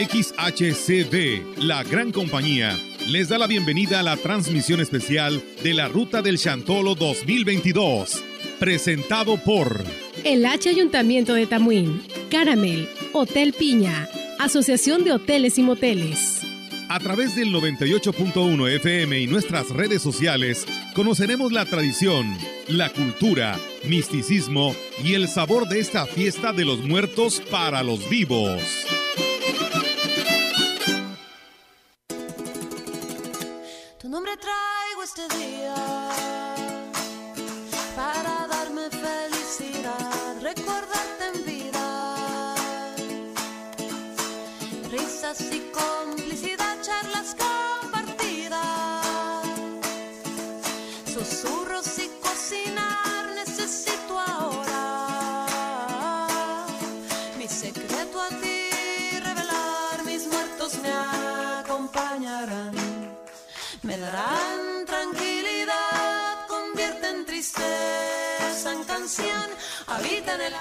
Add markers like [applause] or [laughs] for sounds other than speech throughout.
XHCD, la gran compañía, les da la bienvenida a la transmisión especial de la Ruta del Chantolo 2022, presentado por el H Ayuntamiento de Tamuín, Caramel, Hotel Piña, Asociación de Hoteles y Moteles. A través del 98.1 FM y nuestras redes sociales, conoceremos la tradición, la cultura, misticismo y el sabor de esta fiesta de los muertos para los vivos.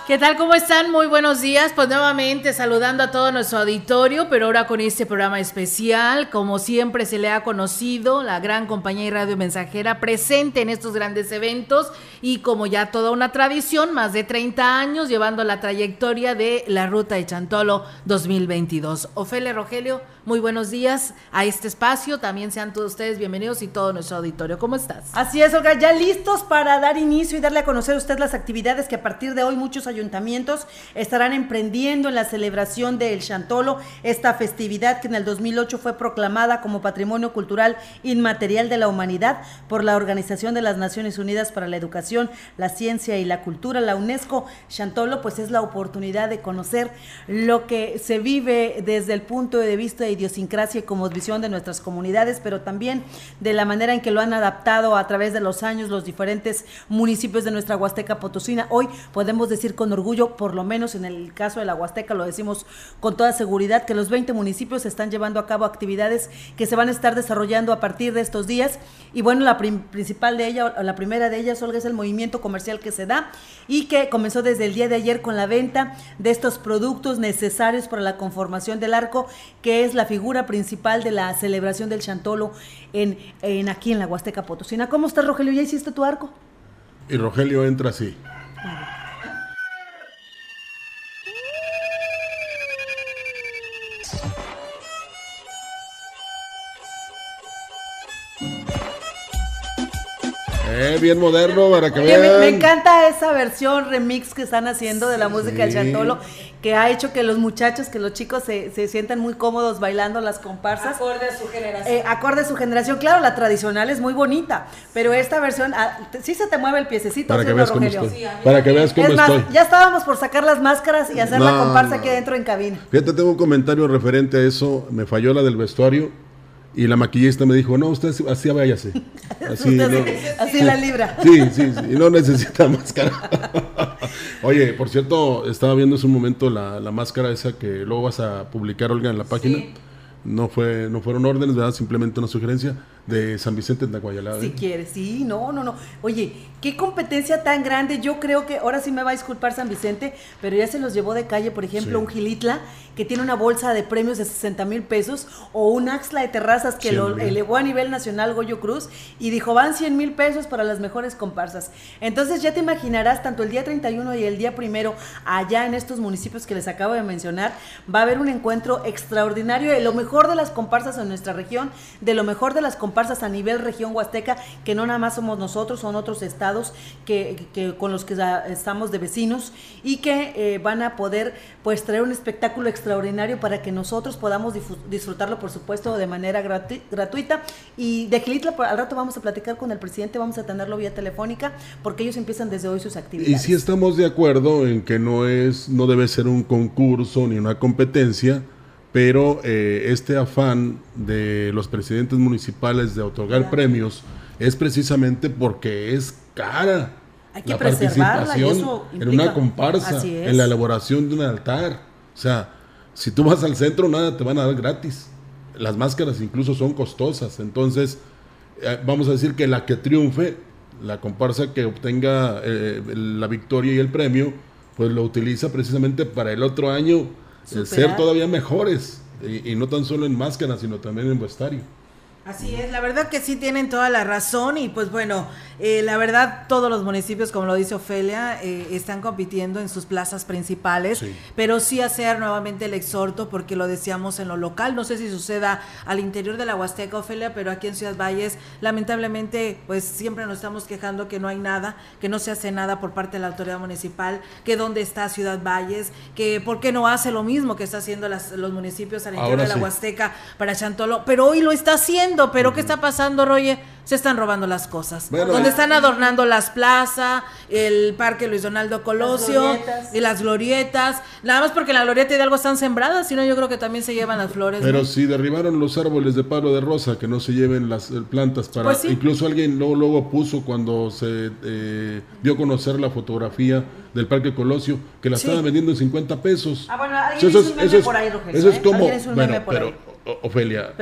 ¿Qué tal? ¿Cómo están? Muy buenos días. Pues nuevamente saludando a todo nuestro auditorio, pero ahora con este programa especial, como siempre se le ha conocido, la gran compañía y radio mensajera presente en estos grandes eventos y como ya toda una tradición, más de 30 años llevando la trayectoria de la Ruta de Chantolo 2022. Ofelia Rogelio, muy buenos días a este espacio. También sean todos ustedes bienvenidos y todo nuestro auditorio. ¿Cómo estás? Así es, Olga, ya listos para dar inicio y darle a conocer a usted las actividades que a partir de hoy muchos ayuntamientos estarán emprendiendo en la celebración del Chantolo, esta festividad que en el 2008 fue proclamada como Patrimonio Cultural Inmaterial de la Humanidad por la Organización de las Naciones Unidas para la Educación, la Ciencia y la Cultura, la UNESCO. Chantolo, pues es la oportunidad de conocer lo que se vive desde el punto de vista de idiosincrasia y como visión de nuestras comunidades, pero también de la manera en que lo han adaptado a través de los años los diferentes municipios de nuestra Huasteca Potosina. Hoy podemos decir con orgullo, por lo menos en el caso de la Huasteca, lo decimos con toda seguridad, que los 20 municipios están llevando a cabo actividades que se van a estar desarrollando a partir de estos días. Y bueno, la principal de ella, la primera de ellas, Olga, es el movimiento comercial que se da y que comenzó desde el día de ayer con la venta de estos productos necesarios para la conformación del arco, que es la figura principal de la celebración del Chantolo en, en aquí en la Huasteca Potosina. ¿Cómo estás, Rogelio? ¿Ya hiciste tu arco? Y Rogelio entra así. Eh, bien moderno para que vean. Me, encanta esa versión remix que están haciendo de la música del Chantolo, que ha hecho que los muchachos, que los chicos se, se sientan muy cómodos bailando las comparsas. Acorde a su generación. Eh, acorde a su generación. Claro, la tradicional es muy bonita, pero esta versión, ah, sí se te mueve el piececito. Para que veas cómo estoy. para que veas cómo es más, Ya estábamos por sacar las máscaras y hacer la comparsa aquí dentro en cabina. Fíjate, tengo un comentario referente a eso. Me falló la del vestuario y la maquillista me dijo, no, usted así váyase. [laughs] Así, así la libra. Sí, sí, sí, y no necesita [laughs] máscara. [laughs] Oye, por cierto, estaba viendo hace un momento la, la, máscara esa que luego vas a publicar, Olga, en la página. No, fue, no fueron órdenes, ¿verdad? Simplemente una sugerencia de San Vicente de Naguayalá. Si ¿eh? quieres, sí, no, no, no. Oye, qué competencia tan grande. Yo creo que ahora sí me va a disculpar San Vicente, pero ya se los llevó de calle, por ejemplo, un Gilitla que tiene una bolsa de premios de 60 mil pesos o un Axla de terrazas que lo elevó a nivel nacional Goyo Cruz y dijo van 100 mil pesos para las mejores comparsas. Entonces ya te imaginarás, tanto el día 31 y el día primero, allá en estos municipios que les acabo de mencionar, va a haber un encuentro extraordinario de lo mejor de las comparsas en nuestra región, de lo mejor de las comparsas a nivel región huasteca, que no nada más somos nosotros, son otros estados que, con los que estamos de vecinos y que eh, van a poder pues traer un espectáculo extraordinario para que nosotros podamos disfrutarlo, por supuesto, de manera gratuita. Y de Gilitla, al rato vamos a platicar con el presidente, vamos a tenerlo vía telefónica, porque ellos empiezan desde hoy sus actividades. Y si estamos de acuerdo en que no es, no debe ser un concurso ni una competencia, pero eh, este afán de los presidentes municipales de otorgar premios es precisamente porque es cara. Hay que la participación en una comparsa, en la elaboración de un altar. O sea, si tú vas al centro, nada te van a dar gratis. Las máscaras incluso son costosas. Entonces, eh, vamos a decir que la que triunfe, la comparsa que obtenga eh, la victoria y el premio, pues lo utiliza precisamente para el otro año ser todavía mejores. y, y no tan solo en máscara, sino también en vestuario. Así es, la verdad que sí tienen toda la razón y pues bueno, eh, la verdad todos los municipios, como lo dice Ofelia, eh, están compitiendo en sus plazas principales, pero sí hacer nuevamente el exhorto porque lo decíamos en lo local, no sé si suceda al interior de la Huasteca, Ofelia, pero aquí en Ciudad Valles lamentablemente pues siempre nos estamos quejando que no hay nada, que no se hace nada por parte de la autoridad municipal, que dónde está Ciudad Valles, que por qué no hace lo mismo que está haciendo los municipios al interior de la Huasteca para Chantolo, pero hoy lo está haciendo pero ¿qué está pasando, Roger? Se están robando las cosas. donde están adornando las plazas, el Parque Luis Donaldo Colosio y las glorietas. Nada más porque la glorieta de algo están sembradas, sino yo creo que también se llevan las flores. Pero si derribaron los árboles de palo de rosa, que no se lleven las eh, plantas para... Pues incluso alguien luego, luego puso cuando se eh, dio a conocer la fotografía del Parque Colosio, que la estaban vendiendo en 50 pesos. Ah, bueno, alguien eso, es, un por ahí, Rogelio, Eso es ¿eh? como... Bueno, pero, Ofelia.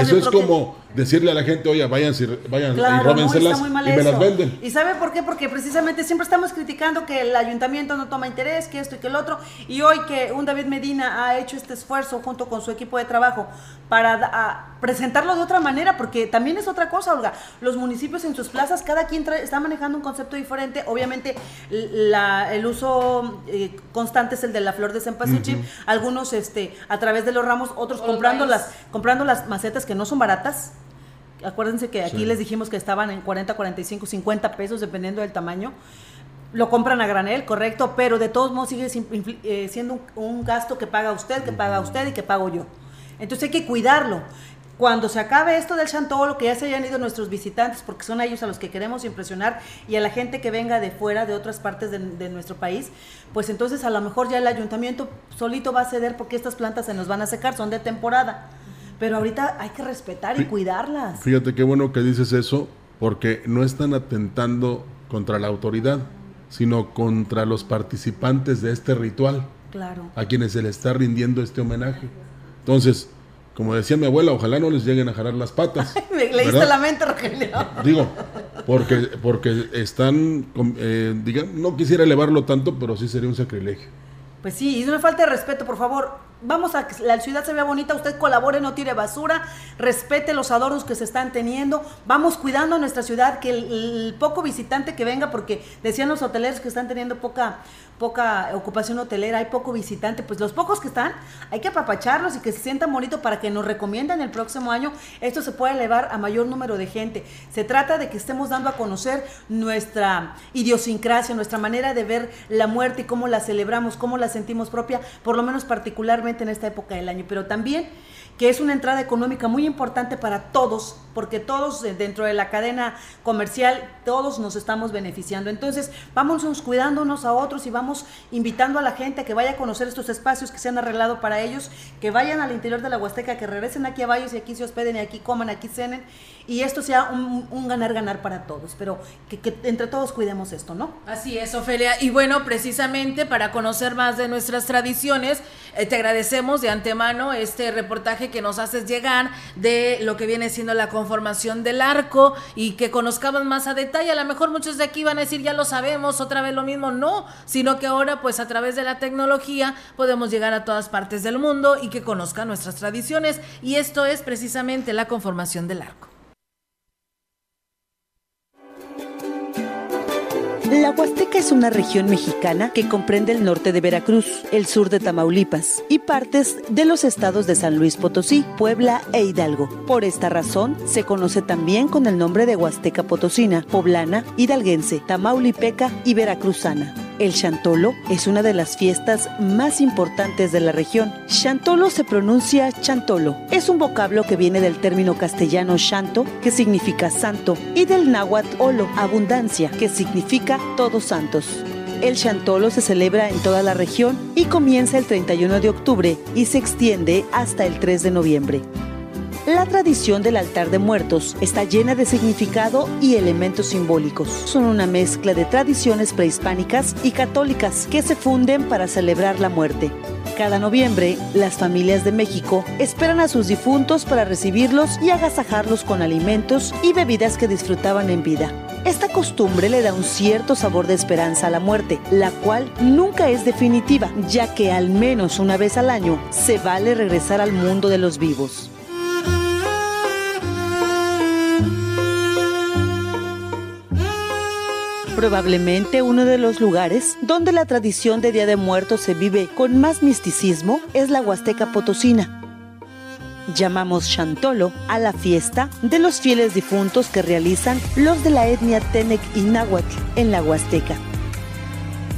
eso es como decirle a la gente, oye, vayan, vayan y róbenselas y me las venden. ¿Y sabe por qué? Porque precisamente siempre estamos criticando que el ayuntamiento no toma interés, que esto y que el otro. Y hoy que un David Medina ha hecho este esfuerzo junto con su equipo de trabajo para presentarlo de otra manera, porque también es otra cosa, Olga. Los municipios en sus plazas, cada quien está manejando un concepto diferente. Obviamente, el uso eh, constante es el de la flor de cempasúchil. Algunos este, a través de los ramos, otros comprando las, comprando las macetas que no son baratas acuérdense que aquí les dijimos que estaban en 40, 45, 50 pesos dependiendo del tamaño. Lo compran a granel, correcto, pero de todos modos sigue eh, siendo un, gasto que paga usted, que paga usted y que pago yo. Entonces hay que cuidarlo. Cuando se acabe esto del Chantolo, que ya se hayan ido nuestros visitantes, porque son a ellos a los que queremos impresionar, y a la gente que venga de fuera, de otras partes de, de nuestro país, pues entonces a lo mejor ya el ayuntamiento solito va a ceder porque estas plantas se nos van a secar, son de temporada pero ahorita hay que respetar y cuidarlas. Fíjate qué bueno que dices eso, porque no están atentando contra la autoridad, sino contra los participantes de este ritual. Claro. A quienes se les está rindiendo este homenaje. Entonces, como decía mi abuela, ojalá no les lleguen a jalar las patas. [laughs] Me leíste la mente, Rogelio. [laughs] Digo, porque, porque están, eh, no quisiera elevarlo tanto, pero sí sería un sacrilegio. Pues sí, y es una falta de respeto, por favor vamos a que la ciudad se vea bonita, usted colabore, no tire basura, respete los adornos que se están teniendo, vamos cuidando nuestra ciudad, que el, poco visitante que venga, porque decían los hoteleros que están teniendo poca, poca ocupación hotelera, hay poco visitante, pues los pocos que están, hay que apapacharlos y que se sientan bonito para que nos recomienden el próximo año, esto se puede elevar a mayor número de gente. Se trata de que estemos dando a conocer nuestra idiosincrasia, nuestra manera de ver la muerte y cómo la celebramos, cómo la sentimos propia, por lo menos particularmente en esta época del año, pero también que es una entrada económica muy importante para todos, porque todos eh, dentro de la cadena comercial, todos nos estamos beneficiando. Entonces, vamos cuidándonos a otros y vamos invitando a la gente a que vaya a conocer estos espacios que se han arreglado para ellos, que vayan al interior de la Huasteca, que regresen aquí a Valles y aquí se hospeden y aquí coman, aquí cenen, y esto sea un ganar-ganar para todos, pero que, entre todos cuidemos esto, ¿no? Así es, Ofelia. Y bueno, precisamente para conocer más de nuestras tradiciones, eh, te agradecemos de antemano este reportaje que nos haces llegar de lo que viene siendo la conformación del arco y que conozcamos más a detalle. A lo mejor muchos de aquí van a decir, ya lo sabemos, otra vez lo mismo. No, sino que ahora pues a través de la tecnología podemos llegar a todas partes del mundo y que conozcan nuestras tradiciones. Y esto es precisamente la conformación del arco. La Huasteca es una región mexicana que comprende el norte de Veracruz, el sur de Tamaulipas y partes de los estados de San Luis Potosí, Puebla e Hidalgo. Por esta razón, se conoce también con el nombre de Huasteca Potosina, Poblana, Hidalguense, Tamaulipeca y Veracruzana. El Chantolo es una de las fiestas más importantes de la región. Chantolo se pronuncia chantolo. Es un vocablo que viene del término castellano chanto, que significa santo, y del náhuatl olo, abundancia, que significa todos santos. El Chantolo se celebra en toda la región y comienza el 31 de octubre y se extiende hasta el 3 de noviembre. La tradición del altar de muertos está llena de significado y elementos simbólicos. Son una mezcla de tradiciones prehispánicas y católicas que se funden para celebrar la muerte. Cada noviembre, las familias de México esperan a sus difuntos para recibirlos y agasajarlos con alimentos y bebidas que disfrutaban en vida. Esta costumbre le da un cierto sabor de esperanza a la muerte, la cual nunca es definitiva, ya que al menos una vez al año se vale regresar al mundo de los vivos. Probablemente uno de los lugares donde la tradición de Día de Muertos se vive con más misticismo es la Huasteca Potosina, llamamos Chantolo a la fiesta de los fieles difuntos que realizan los de la etnia Tenec y Náhuatl en la Huasteca.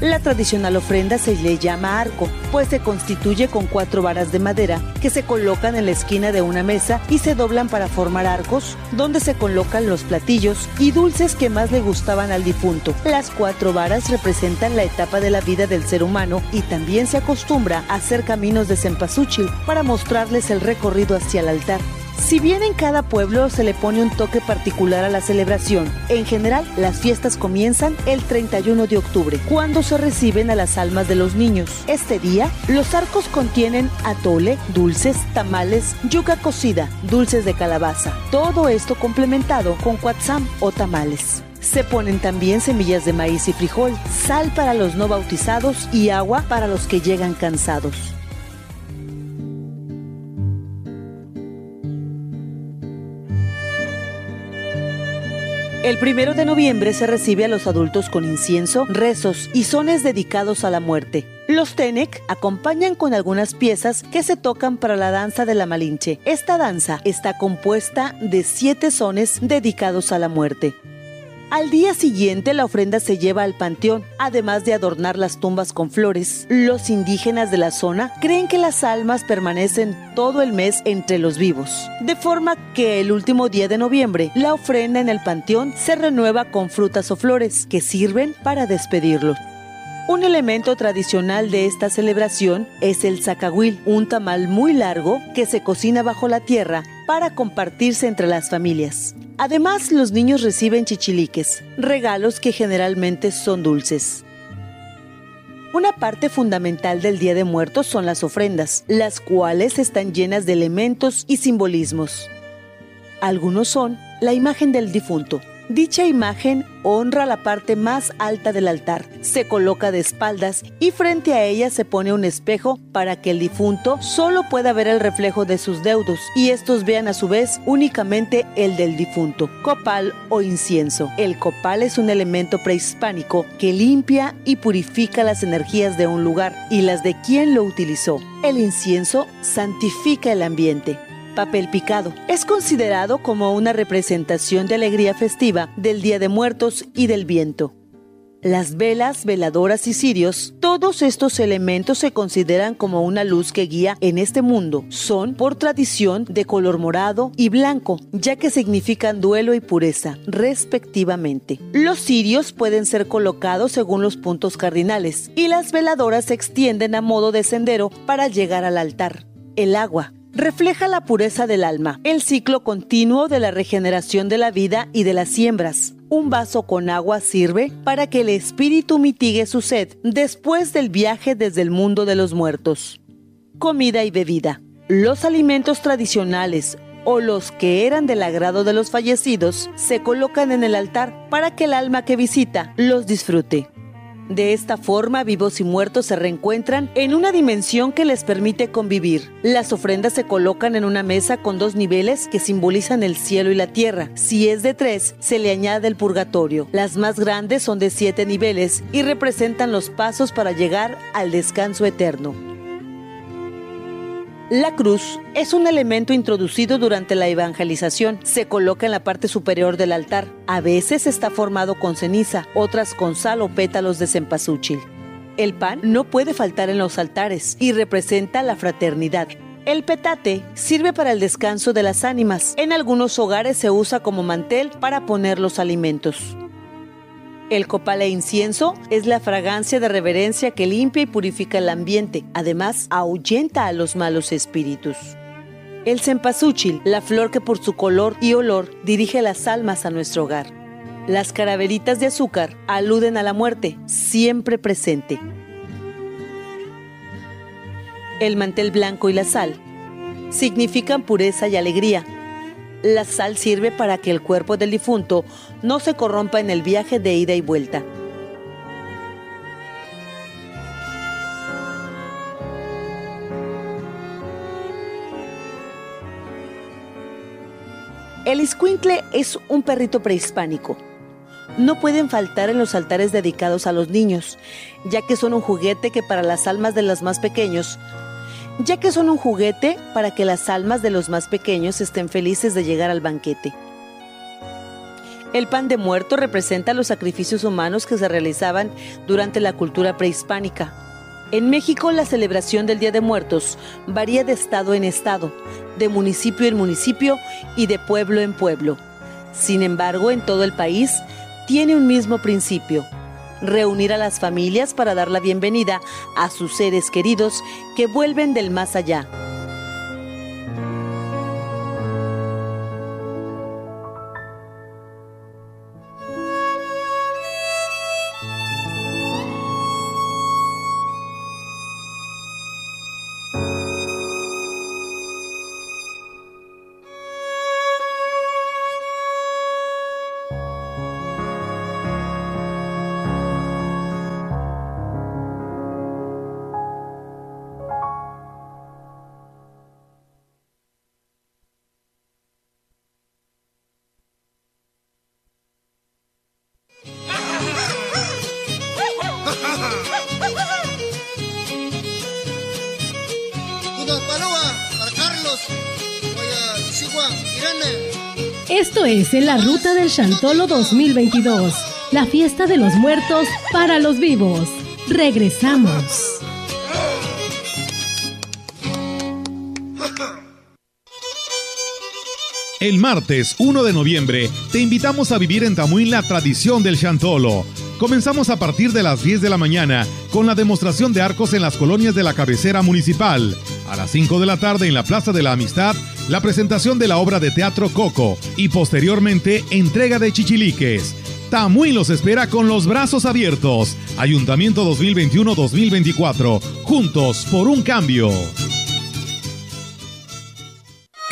La tradicional ofrenda se le llama arco, pues se constituye con cuatro varas de madera que se colocan en la esquina de una mesa y se doblan para formar arcos, donde se colocan los platillos y dulces que más le gustaban al difunto. Las cuatro varas representan la etapa de la vida del ser humano y también se acostumbra a hacer caminos de cempasúchil para mostrarles el recorrido hacia el altar. Si bien en cada pueblo se le pone un toque particular a la celebración, en general las fiestas comienzan el 31 de octubre, cuando se reciben a las almas de los niños. Este día, los arcos contienen atole, dulces, tamales, yuca cocida, dulces de calabaza, todo esto complementado con cuatzam o tamales. Se ponen también semillas de maíz y frijol, sal para los no bautizados y agua para los que llegan cansados. El primero de noviembre se recibe a los adultos con incienso, rezos y sones dedicados a la muerte. Los Tenec acompañan con algunas piezas que se tocan para la danza de la Malinche. Esta danza está compuesta de siete sones dedicados a la muerte. Al día siguiente la ofrenda se lleva al panteón, además de adornar las tumbas con flores. Los indígenas de la zona creen que las almas permanecen todo el mes entre los vivos, de forma que el último día de noviembre la ofrenda en el panteón se renueva con frutas o flores que sirven para despedirlos. Un elemento tradicional de esta celebración es el zacahuil, un tamal muy largo que se cocina bajo la tierra para compartirse entre las familias. Además, los niños reciben chichiliques, regalos que generalmente son dulces. Una parte fundamental del Día de Muertos son las ofrendas, las cuales están llenas de elementos y simbolismos. Algunos son la imagen del difunto, Dicha imagen honra la parte más alta del altar. Se coloca de espaldas y frente a ella se pone un espejo para que el difunto solo pueda ver el reflejo de sus deudos y estos vean a su vez únicamente el del difunto. Copal o incienso. El copal es un elemento prehispánico que limpia y purifica las energías de un lugar y las de quien lo utilizó. El incienso santifica el ambiente papel picado. Es considerado como una representación de alegría festiva del Día de Muertos y del viento. Las velas, veladoras y cirios, todos estos elementos se consideran como una luz que guía en este mundo. Son, por tradición, de color morado y blanco, ya que significan duelo y pureza, respectivamente. Los cirios pueden ser colocados según los puntos cardinales y las veladoras se extienden a modo de sendero para llegar al altar. El agua, refleja la pureza del alma, el ciclo continuo de la regeneración de la vida y de las siembras. Un vaso con agua sirve para que el espíritu mitigue su sed después del viaje desde el mundo de los muertos. Comida y bebida. Los alimentos tradicionales o los que eran del agrado de los fallecidos se colocan en el altar para que el alma que visita los disfrute. De esta forma, vivos y muertos se reencuentran en una dimensión que les permite convivir. Las ofrendas se colocan en una mesa con dos niveles que simbolizan el cielo y la tierra. Si es de tres, se le añade el purgatorio. Las más grandes son de siete niveles y representan los pasos para llegar al descanso eterno. La cruz es un elemento introducido durante la evangelización. Se coloca en la parte superior del altar. A veces está formado con ceniza, otras con sal o pétalos de cempasúchil. El pan no puede faltar en los altares y representa la fraternidad. El petate sirve para el descanso de las ánimas. En algunos hogares se usa como mantel para poner los alimentos. El copal e incienso es la fragancia de reverencia que limpia y purifica el ambiente. Además, ahuyenta a los malos espíritus. El cempasúchil, la flor que por su color y olor dirige las almas a nuestro hogar. Las caraveritas de azúcar aluden a la muerte, siempre presente. El mantel blanco y la sal significan pureza y alegría. La sal sirve para que el cuerpo del difunto no se corrompa en el viaje de ida y vuelta. El escuincle es un perrito prehispánico. No pueden faltar en los altares dedicados a los niños, ya que son un juguete que para las almas de los más pequeños, ya que son un juguete para que las almas de los más pequeños estén felices de llegar al banquete. El pan de muerto representa los sacrificios humanos que se realizaban durante la cultura prehispánica. En México la celebración del Día de Muertos varía de estado en estado, de municipio en municipio y de pueblo en pueblo. Sin embargo, en todo el país tiene un mismo principio, reunir a las familias para dar la bienvenida a sus seres queridos que vuelven del más allá. Es en la ruta del Chantolo 2022, la fiesta de los muertos para los vivos. Regresamos. El martes 1 de noviembre te invitamos a vivir en Tamuín la tradición del Chantolo. Comenzamos a partir de las 10 de la mañana con la demostración de arcos en las colonias de la cabecera municipal. A las 5 de la tarde en la Plaza de la Amistad, la presentación de la obra de teatro Coco y posteriormente entrega de chichiliques. Tamuín los espera con los brazos abiertos. Ayuntamiento 2021-2024. Juntos por un cambio.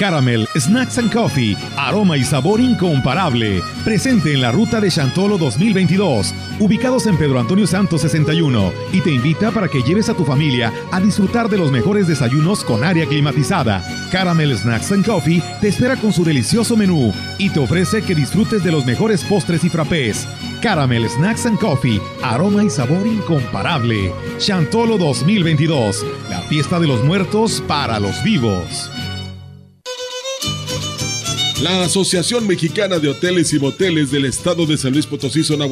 Caramel, Snacks and Coffee, aroma y sabor incomparable. Presente en la ruta de Chantolo 2022, ubicados en Pedro Antonio Santos 61, y te invita para que lleves a tu familia a disfrutar de los mejores desayunos con área climatizada. Caramel Snacks and Coffee te espera con su delicioso menú y te ofrece que disfrutes de los mejores postres y frappés. Caramel Snacks and Coffee, aroma y sabor incomparable. Chantolo 2022, la fiesta de los muertos para los vivos. La Asociación Mexicana de Hoteles y Moteles del Estado de San Luis Potosí, zona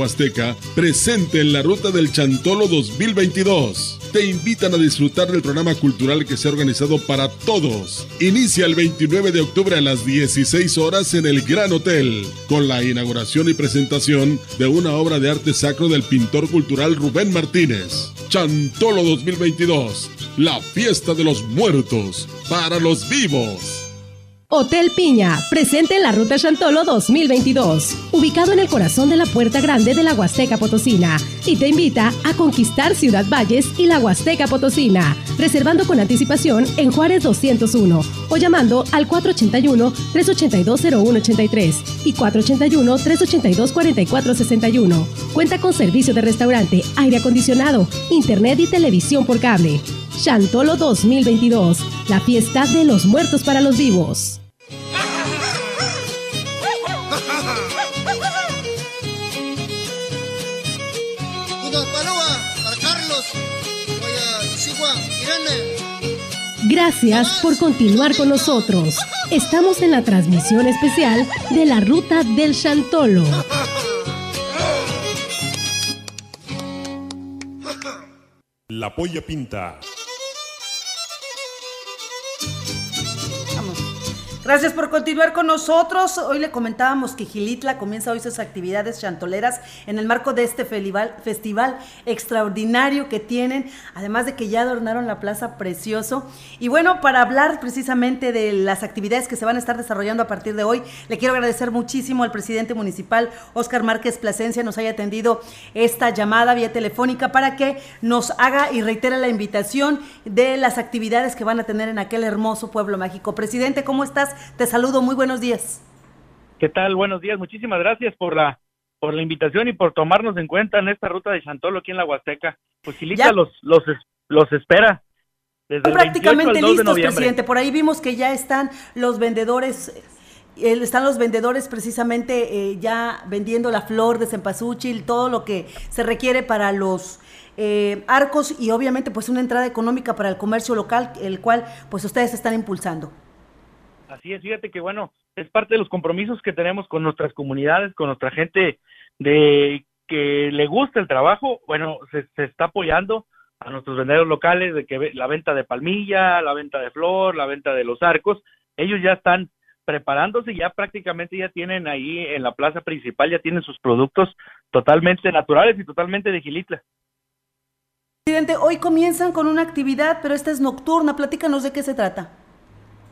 presente en la Ruta del Chantolo 2022. Te invitan a disfrutar del programa cultural que se ha organizado para todos. Inicia el 29 de octubre a las 16 horas en el Gran Hotel, con la inauguración y presentación de una obra de arte sacro del pintor cultural Rubén Martínez. Chantolo 2022, la fiesta de los muertos para los vivos. Hotel Piña, presente en la Ruta Chantolo 2022, ubicado en el corazón de la Puerta Grande de la Huasteca Potosina, y te invita a conquistar Ciudad Valles y la Huasteca Potosina, reservando con anticipación en Juárez 201 o llamando al 481-382-0183 y 481-382-4461. Cuenta con servicio de restaurante, aire acondicionado, internet y televisión por cable. Chantolo 2022, la fiesta de los muertos para los vivos. Gracias por continuar con nosotros. Estamos en la transmisión especial de la Ruta del Chantolo. La polla pinta. Gracias por continuar con nosotros. Hoy le comentábamos que Gilitla comienza hoy sus actividades chantoleras en el marco de este festival, extraordinario que tienen, además de que ya adornaron la plaza precioso. Y bueno, para hablar precisamente de las actividades que se van a estar desarrollando a partir de hoy, le quiero agradecer muchísimo al presidente municipal, Óscar Márquez Plasencia, nos haya atendido esta llamada vía telefónica para que nos haga y reitere la invitación de las actividades que van a tener en aquel hermoso pueblo mágico. Presidente, ¿cómo estás? Te saludo, muy buenos días. ¿Qué tal? Buenos días. Muchísimas gracias por la por la invitación y por tomarnos en cuenta en esta ruta de Chantolo aquí en la Huasteca. Pues Gilita los, los, los espera. Desde prácticamente listos, presidente. Por ahí vimos que ya están los vendedores, están los vendedores precisamente eh, ya vendiendo la flor de cempasúchil, todo lo que se requiere para los eh, arcos y obviamente pues una entrada económica para el comercio local, el cual pues ustedes están impulsando. Así es, fíjate que bueno, es parte de los compromisos que tenemos con nuestras comunidades, con nuestra gente de que le gusta el trabajo, bueno, se, está apoyando a nuestros vendedores locales de que la venta de palmilla, la venta de flor, la venta de los arcos, ellos ya están preparándose, ya prácticamente ya tienen ahí en la plaza principal, ya tienen sus productos totalmente naturales y totalmente de Gilitla. Presidente, hoy comienzan con una actividad, pero esta es nocturna, platícanos de qué se trata.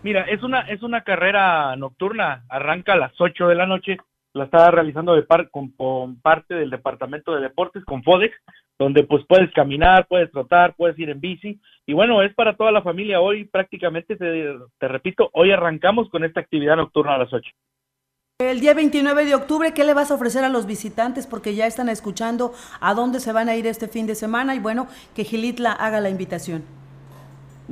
Mira, es una, es una carrera nocturna, arranca a las 8 de la noche, la está realizando de par, con, parte del Departamento de Deportes, con FODEX, donde pues puedes caminar, puedes trotar, puedes ir en bici, y bueno, es para toda la familia, hoy prácticamente, te, te repito, hoy arrancamos con esta actividad nocturna a las 8. El día 29 de octubre, ¿qué le vas a ofrecer a los visitantes? Porque ya están escuchando a dónde se van a ir este fin de semana y bueno, que Gilitla haga la invitación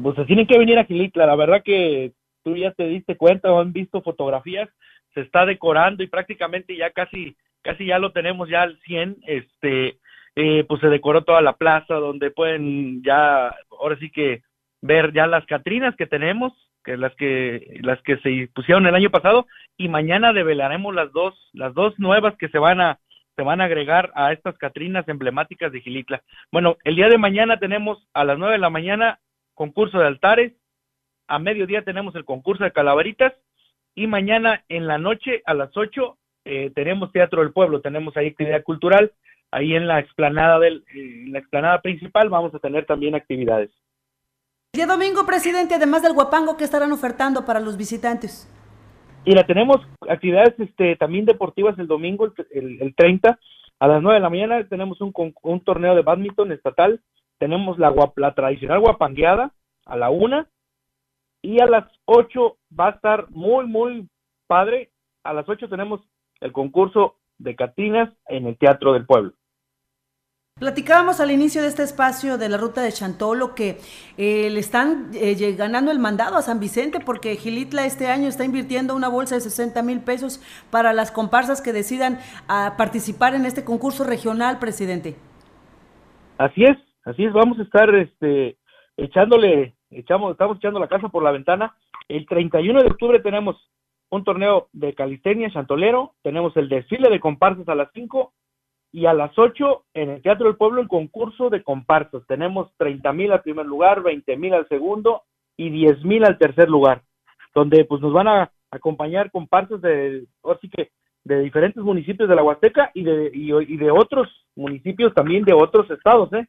pues tienen que venir a Gilitla, la verdad que tú ya te diste cuenta o han visto fotografías, se está decorando y prácticamente ya casi, casi ya lo tenemos ya al 100, este, eh, pues se decoró toda la plaza donde pueden ya, ahora sí que ver ya las Catrinas que tenemos, que las que las que se pusieron el año pasado y mañana develaremos las dos las dos nuevas que se van a se van a agregar a estas Catrinas emblemáticas de Gilitla. Bueno, el día de mañana tenemos a las nueve de la mañana concurso de altares, a mediodía tenemos el concurso de calaveritas y mañana en la noche a las 8 eh, tenemos Teatro del Pueblo, tenemos ahí actividad cultural, ahí en la explanada del, eh, la explanada principal vamos a tener también actividades. El día domingo, presidente, además del guapango, ¿qué estarán ofertando para los visitantes? Y la tenemos actividades este, también deportivas el domingo, el, el, 30, a las 9 de la mañana tenemos un, un torneo de badminton estatal tenemos la, la tradicional guapangueada a la una y a las ocho va a estar muy, muy padre. A las ocho tenemos el concurso de Catinas en el Teatro del Pueblo. Platicábamos al inicio de este espacio de la ruta de Chantolo que eh, le están eh, ganando el mandado a San Vicente porque Gilitla este año está invirtiendo una bolsa de 60 mil pesos para las comparsas que decidan a ah, participar en este concurso regional, presidente. Así es, Así es, vamos a estar este, echándole, echamos, estamos echando la casa por la ventana. El 31 de octubre tenemos un torneo de calistenia chantolero, tenemos el desfile de comparsas a las 5 y a las 8 en el Teatro del Pueblo el concurso de comparsas. Tenemos 30 mil al primer lugar, 20 mil al segundo y 10 mil al tercer lugar, donde pues nos van a acompañar comparsas de, así que de diferentes municipios de la Huasteca y de, y, y de otros municipios también de otros estados, ¿eh?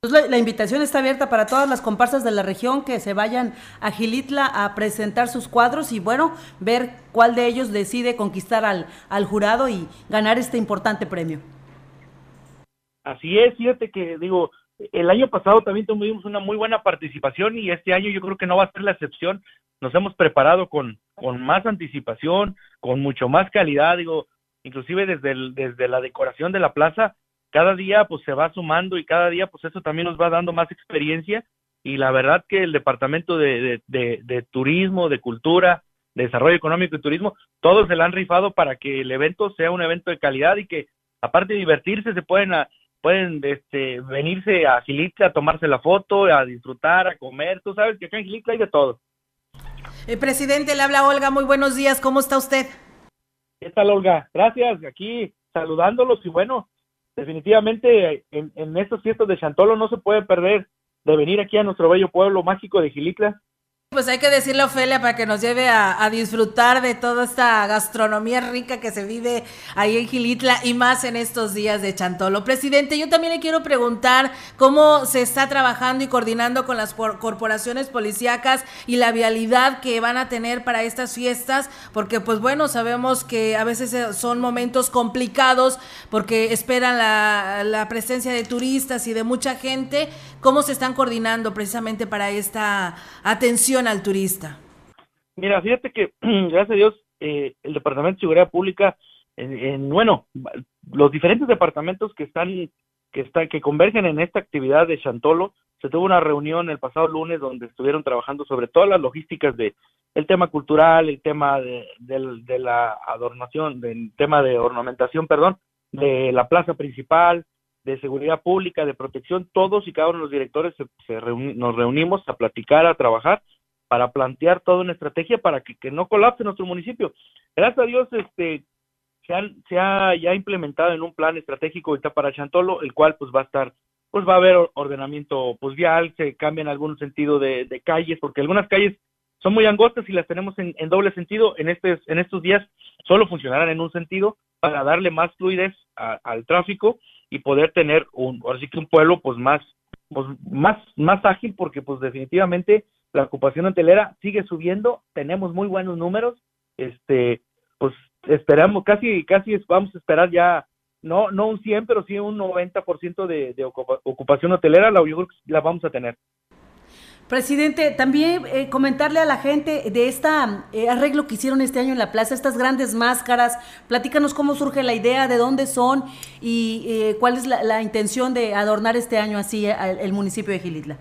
Pues la, invitación está abierta para todas las comparsas de la región que se vayan a Gilitla a presentar sus cuadros y bueno, ver cuál de ellos decide conquistar al, al jurado y ganar este importante premio. Así es, fíjate que digo, el año pasado también tuvimos una muy buena participación y este año yo creo que no va a ser la excepción. Nos hemos preparado con, con más anticipación, con mucho más calidad, digo, inclusive desde, desde la decoración de la plaza cada día pues se va sumando y cada día pues eso también nos va dando más experiencia y la verdad que el departamento de, de, turismo, de cultura, de desarrollo económico y turismo, todos se la han rifado para que el evento sea un evento de calidad y que aparte de divertirse se pueden pueden este, venirse a Gilitla a tomarse la foto, a disfrutar, a comer, tú sabes que acá en Gilitla hay de todo. El presidente, le habla Olga, muy buenos días, ¿cómo está usted? ¿Qué tal Olga? Gracias, aquí saludándolos y bueno, definitivamente en, en estos fiestas de Chantolo no se puede perder de venir aquí a nuestro bello pueblo mágico de Gilitla pues hay que decirle a Ofelia para que nos lleve a, disfrutar de toda esta gastronomía rica que se vive ahí en Gilitla y más en estos días de Chantolo. Presidente, yo también le quiero preguntar cómo se está trabajando y coordinando con las corporaciones policíacas y la vialidad que van a tener para estas fiestas, porque pues bueno, sabemos que a veces eh, son momentos complicados porque esperan la, la presencia de turistas y de mucha gente. ¿Cómo se están coordinando precisamente para esta atención? al turista? Mira, fíjate que, [clears throat] gracias a Dios, eh, el Departamento de Seguridad Pública, en, bueno, los diferentes departamentos que están, que están, que convergen en esta actividad de Chantolo, se tuvo una reunión el pasado lunes donde estuvieron trabajando sobre todas las logísticas de el tema cultural, el tema de, de, la adornación, del tema de ornamentación, perdón, de la plaza principal, de seguridad pública, de protección, todos y cada uno de los directores se, nos reunimos a platicar, a trabajar para plantear toda una estrategia para que, no colapse nuestro municipio. Gracias a Dios, este, se, han, se ha ya implementado en un plan estratégico ahorita para Chantolo, el cual pues va a estar, pues va a haber ordenamiento pues vial, se cambia en algún sentido de, calles, porque algunas calles son muy angostas y las tenemos en, en doble sentido. En, este, en estos días solo funcionarán en un sentido para darle más fluidez al tráfico y poder tener un, ahora sí que un pueblo pues más, pues, más, más ágil porque pues definitivamente la ocupación hotelera sigue subiendo, tenemos muy buenos números, este, pues esperamos, casi, casi vamos a esperar ya, no, no un 100, pero sí un 90% de, de ocupación hotelera, la, la vamos a tener. Presidente, también eh, comentarle a la gente de este arreglo que hicieron este año en la plaza, estas grandes máscaras, platícanos cómo surge la idea, de dónde son y eh, cuál es la, intención de adornar este año así el, municipio de Gilitla.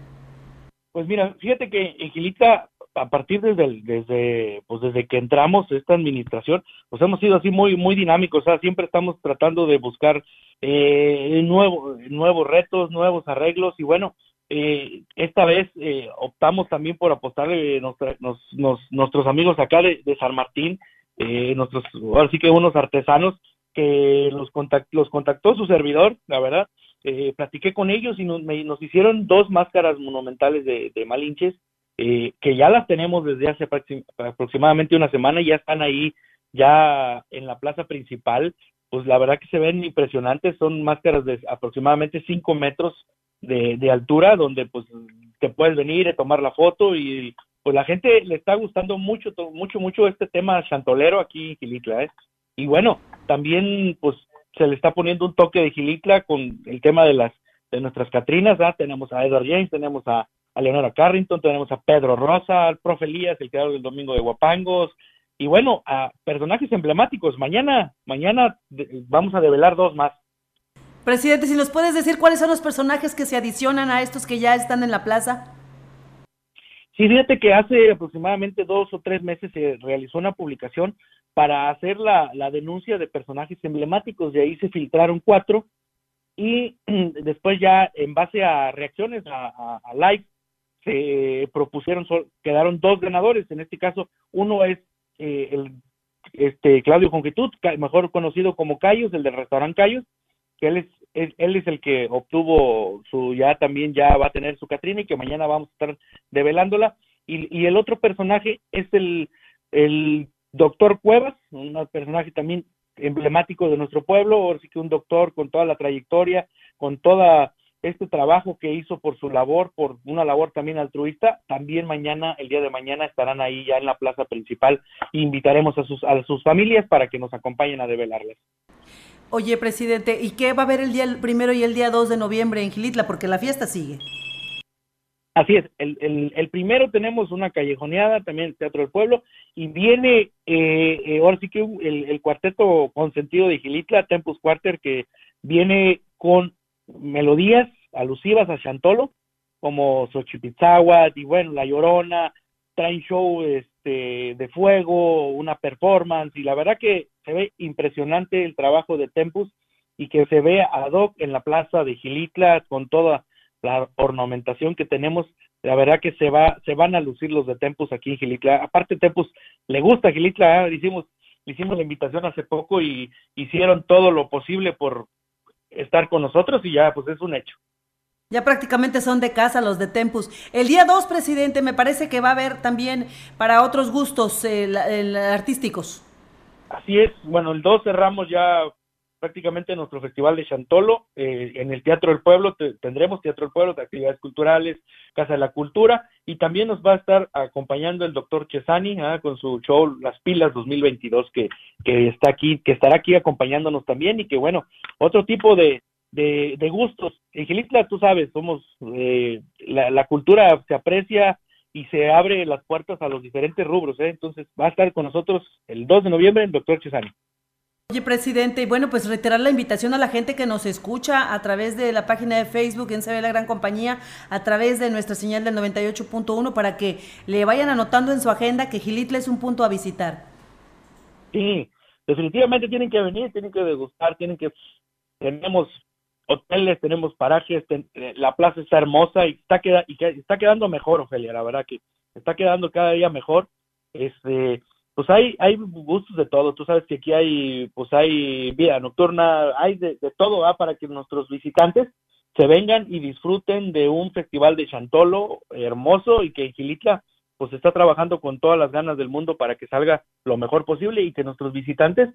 Pues mira, fíjate que en Gilitla, a partir desde, desde, pues desde que entramos esta administración, pues hemos sido así muy, muy dinámicos, o sea, siempre estamos tratando de buscar eh, nuevos retos, nuevos arreglos y bueno, eh, esta vez eh, optamos también por apostarle nuestros amigos acá de, San Martín, eh, nuestros, ahora sí que unos artesanos que los, los contactó su servidor, la verdad, eh, platiqué con ellos y nos, nos hicieron dos máscaras monumentales de, Malinches, que ya las tenemos desde hace aproximadamente una semana y ya están ahí, ya en la plaza principal, pues la verdad que se ven impresionantes, son máscaras de aproximadamente 5 metros de, de altura donde pues te puedes venir a tomar la foto y pues la gente le está gustando mucho, mucho, mucho este tema chantolero aquí en Gilitla, ¿eh? Y bueno, también pues se le está poniendo un toque de Gilitla con el tema de las de nuestras Catrinas. Tenemos a Edward James, tenemos a, a Leonora Carrington, tenemos a Pedro Rosa, al profe Elías, el creador del Domingo de Guapangos, y bueno, a personajes emblemáticos. Mañana, mañana vamos a develar dos más. Presidente, si nos puedes decir cuáles son los personajes que se adicionan a estos que ya están en la plaza. Sí, fíjate que hace aproximadamente dos o tres meses se realizó una publicación para hacer la, denuncia de personajes emblemáticos, de ahí se filtraron cuatro y [clears throat] después ya en base a reacciones a, a, live se propusieron, quedaron dos ganadores, en este caso uno es eh, el este Claudio Conquitud, mejor conocido como Cayos, el del restaurante Cayos, que él es él, es el que obtuvo su, ya también ya va a tener su Catrina y que mañana vamos a estar develándola. Y, y el otro personaje es el, el doctor Cuevas, un personaje también emblemático de nuestro pueblo, así que un doctor con toda la trayectoria, con toda este trabajo que hizo por su labor, por una labor también altruista, también mañana, el día de mañana, estarán ahí ya en la plaza principal. Invitaremos a sus, a sus familias para que nos acompañen a develarles. Oye, presidente, ¿y qué va a haber el día primero y el día 2 de noviembre en Gilitla? Porque la fiesta sigue. Así es, el, el, el primero tenemos una callejoneada, también el Teatro del Pueblo, y viene, eh, eh, ahora sí que el, el cuarteto consentido de Gilitla, Tempus Quarter, que viene con melodías alusivas a Chantolo, como Xochipitzahuat y bueno, La Llorona, traen show este, de fuego, una performance, y la verdad que se ve impresionante el trabajo de Tempus y que se ve ad hoc en la plaza de Gilitla con toda la ornamentación que tenemos, la verdad que se va, se van a lucir los de Tempus aquí en Gilitla. Aparte Tempus le gusta Gilitla, ¿eh? hicimos, hicimos la invitación hace poco y hicieron todo lo posible por estar con nosotros y ya pues es un hecho. Ya prácticamente son de casa los de Tempus. El día 2, presidente, me parece que va a haber también para otros gustos artísticos. Así es, bueno, el 2 cerramos ya prácticamente nuestro festival de Chantolo. Eh, en el Teatro del Pueblo tendremos Teatro del Pueblo de actividades culturales, Casa de la Cultura, y también nos va a estar acompañando el doctor Chesani ah, con su show Las Pilas 2022 que, que está aquí, que estará aquí acompañándonos también y que bueno, otro tipo de, de, de gustos. En Gilitla, tú sabes, somos, eh, la, la, cultura se aprecia y se abre las puertas a los diferentes rubros. ¿eh? Entonces va a estar con nosotros el 2 de noviembre el doctor Chesani. Oye, presidente, y bueno, pues reiterar la invitación a la gente que nos escucha a través de la página de Facebook en ve la Gran Compañía, a través de nuestra señal del 98.1, para que le vayan anotando en su agenda que Gilitla es un punto a visitar. Sí, definitivamente tienen que venir, tienen que degustar, tienen que... Tenemos hoteles, tenemos parajes, eh, la plaza está hermosa y está, queda, y está quedando mejor, Ofelia, la verdad que está quedando cada día mejor. Este, pues hay, hay gustos de todo, tú sabes que aquí hay, pues hay vida nocturna, hay de, todo, ¿ah? para que nuestros visitantes se vengan y disfruten de un festival de Chantolo hermoso y que Gilitla pues está trabajando con todas las ganas del mundo para que salga lo mejor posible y que nuestros visitantes,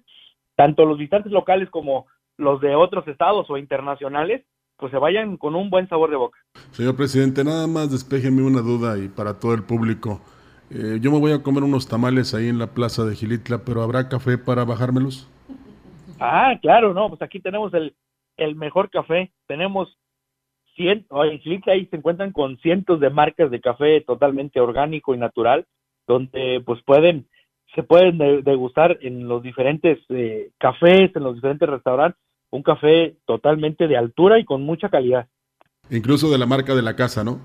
tanto los visitantes locales como los de otros estados o internacionales, pues se vayan con un buen sabor de boca. Señor presidente, nada más despéjeme una duda y para todo el público. Eh, yo me voy a comer unos tamales ahí en la plaza de Gilitla, pero ¿habrá café para bajármelos? Ah, claro, no, pues aquí tenemos el, el mejor café. Tenemos cientos, en Gilitla ahí se encuentran con cientos de marcas de café totalmente orgánico y natural, donde pues pueden se pueden degustar en los diferentes eh, cafés, en los diferentes restaurantes, un café totalmente de altura y con mucha calidad. Incluso de la marca de la casa, ¿no?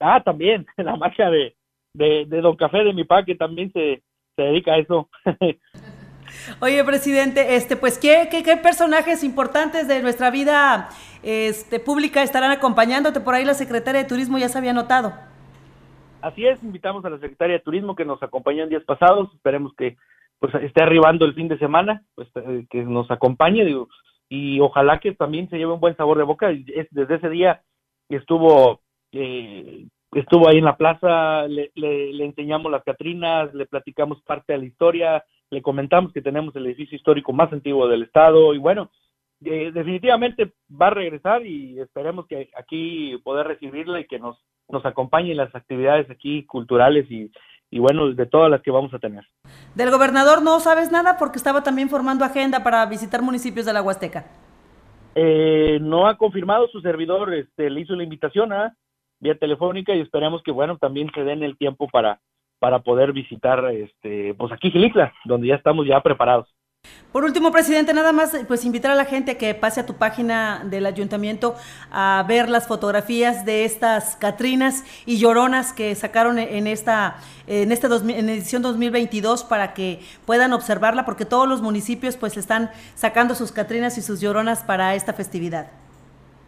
Ah, también, [laughs] la marca de, de, Don Café de mi papá, que también se, se dedica a eso. [laughs] Oye, presidente, este, pues, ¿qué, ¿qué, qué, personajes importantes de nuestra vida este, pública estarán acompañándote? Por ahí la secretaria de Turismo ya se había notado. Así es, invitamos a la secretaria de Turismo que nos acompañó en días pasados, esperemos que pues esté arribando el fin de semana, pues eh, que nos acompañe, digo, y ojalá que también se lleve un buen sabor de boca. desde ese día estuvo eh, estuvo ahí en la plaza, le, le, enseñamos las Catrinas, le platicamos parte de la historia, le comentamos que tenemos el edificio histórico más antiguo del estado y bueno, definitivamente va a regresar y esperemos que aquí poder recibirla y que nos nos acompañe en las actividades aquí culturales y, y bueno, de todas las que vamos a tener. Del gobernador no sabes nada porque estaba también formando agenda para visitar municipios de la Huasteca. Eh, no ha confirmado su servidor, este, le hizo la invitación a vía telefónica y esperamos que bueno también se den el tiempo para para poder visitar este pues aquí Gilitla, donde ya estamos ya preparados. Por último, presidente, nada más pues invitar a la gente que pase a tu página del ayuntamiento a ver las fotografías de estas Catrinas y Lloronas que sacaron en esta en este en edición 2022 para que puedan observarla porque todos los municipios pues están sacando sus Catrinas y sus Lloronas para esta festividad.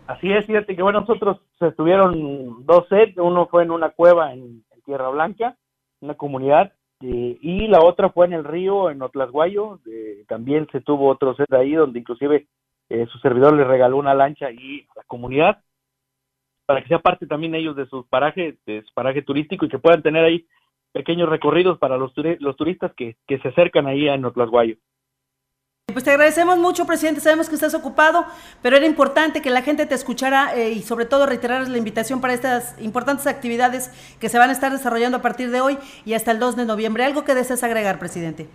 Así es, fíjate que bueno, nosotros estuvieron dos sets, uno fue en una cueva en Tierra Blanca, una comunidad eh, y la otra fue en el río, en Otlasguayo, también se tuvo otro set ahí donde inclusive eh, su servidor le regaló una lancha ahí a la comunidad para que sea parte también ellos de sus parajes, de su paraje turístico y que puedan tener ahí pequeños recorridos para los, los turistas que, que se acercan ahí en Otlasguayo. Pues te agradecemos mucho, presidente. Sabemos que estás ocupado, pero era importante que la gente te escuchara eh, y sobre todo reiterar la invitación para estas importantes actividades que se van a estar desarrollando a partir de hoy y hasta el 2 de noviembre. ¿Algo que desees agregar, presidente?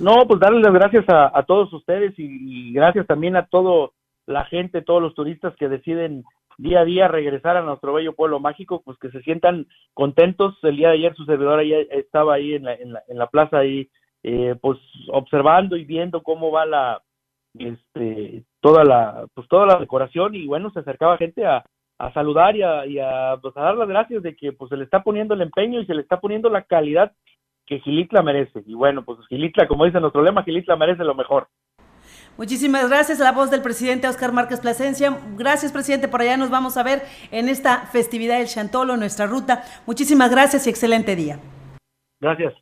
No, pues darles las gracias a, todos ustedes y, gracias también a toda la gente, todos los turistas que deciden día a día regresar a nuestro bello pueblo mágico, pues que se sientan contentos. El día de ayer su servidor ahí estaba ahí en la, en la plaza ahí eh, pues observando y viendo cómo va la este toda la pues toda la decoración y bueno se acercaba gente a, a saludar y a, y a, pues, a dar las gracias de que pues se le está poniendo el empeño y se le está poniendo la calidad que Gilitla merece y bueno pues Gilitla como dice nuestro lema Gilitla merece lo mejor Muchísimas gracias a la voz del presidente Oscar Márquez Plasencia. Gracias, presidente. Por allá nos vamos a ver en esta festividad del Chantolo, nuestra ruta. Muchísimas gracias y excelente día. Gracias.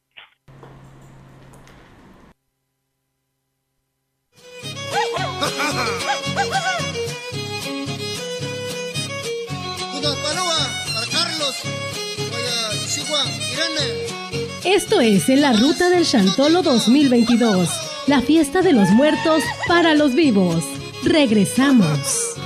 Esto es en la Ruta del Chantolo 2022, la fiesta de los muertos para los vivos. Regresamos.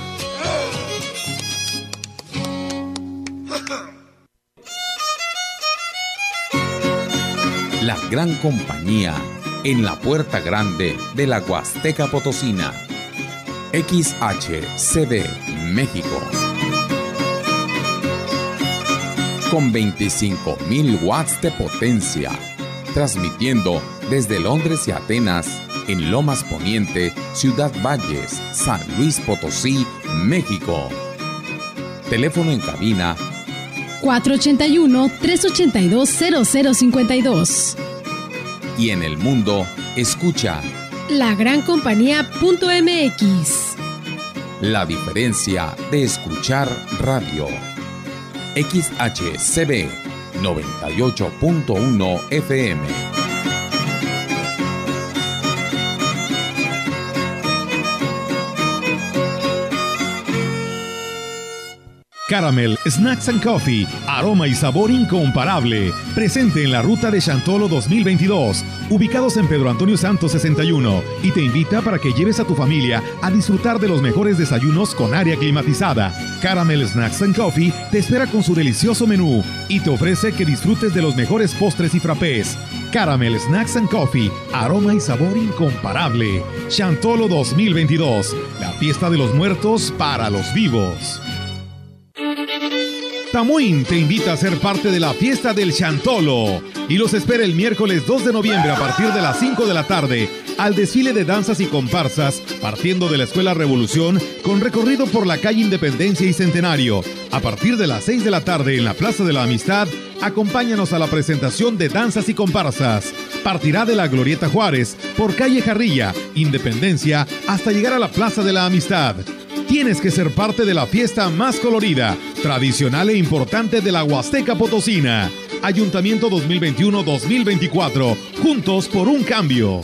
La gran compañía en la puerta grande de la Huasteca Potosina. XHCD México. Con 25.000 watts de potencia, transmitiendo desde Londres y Atenas, en Lomas Poniente, Ciudad Valles, San Luis Potosí, México. Teléfono en cabina 481-382-0052. Y en el mundo, escucha la gran compañía.mx. La diferencia de escuchar radio. XHCB 98.1 FM. Caramel Snacks and Coffee, aroma y sabor incomparable. Presente en la ruta de Chantolo 2022, ubicados en Pedro Antonio Santos 61, y te invita para que lleves a tu familia a disfrutar de los mejores desayunos con área climatizada. Caramel Snacks and Coffee te espera con su delicioso menú y te ofrece que disfrutes de los mejores postres y frappés. Caramel Snacks and Coffee, aroma y sabor incomparable. Chantolo 2022, la fiesta de los muertos para los vivos. Tamuín te invita a ser parte de la fiesta del Chantolo y los espera el miércoles 2 de noviembre a partir de las 5 de la tarde al desfile de danzas y comparsas partiendo de la Escuela Revolución con recorrido por la calle Independencia y Centenario. A partir de las 6 de la tarde en la Plaza de la Amistad, acompáñanos a la presentación de danzas y comparsas. Partirá de la Glorieta Juárez por calle Jarrilla, Independencia, hasta llegar a la Plaza de la Amistad tienes que ser parte de la fiesta más colorida, tradicional e importante de la Huasteca Potosina. Ayuntamiento 2021-2024. Juntos por un cambio.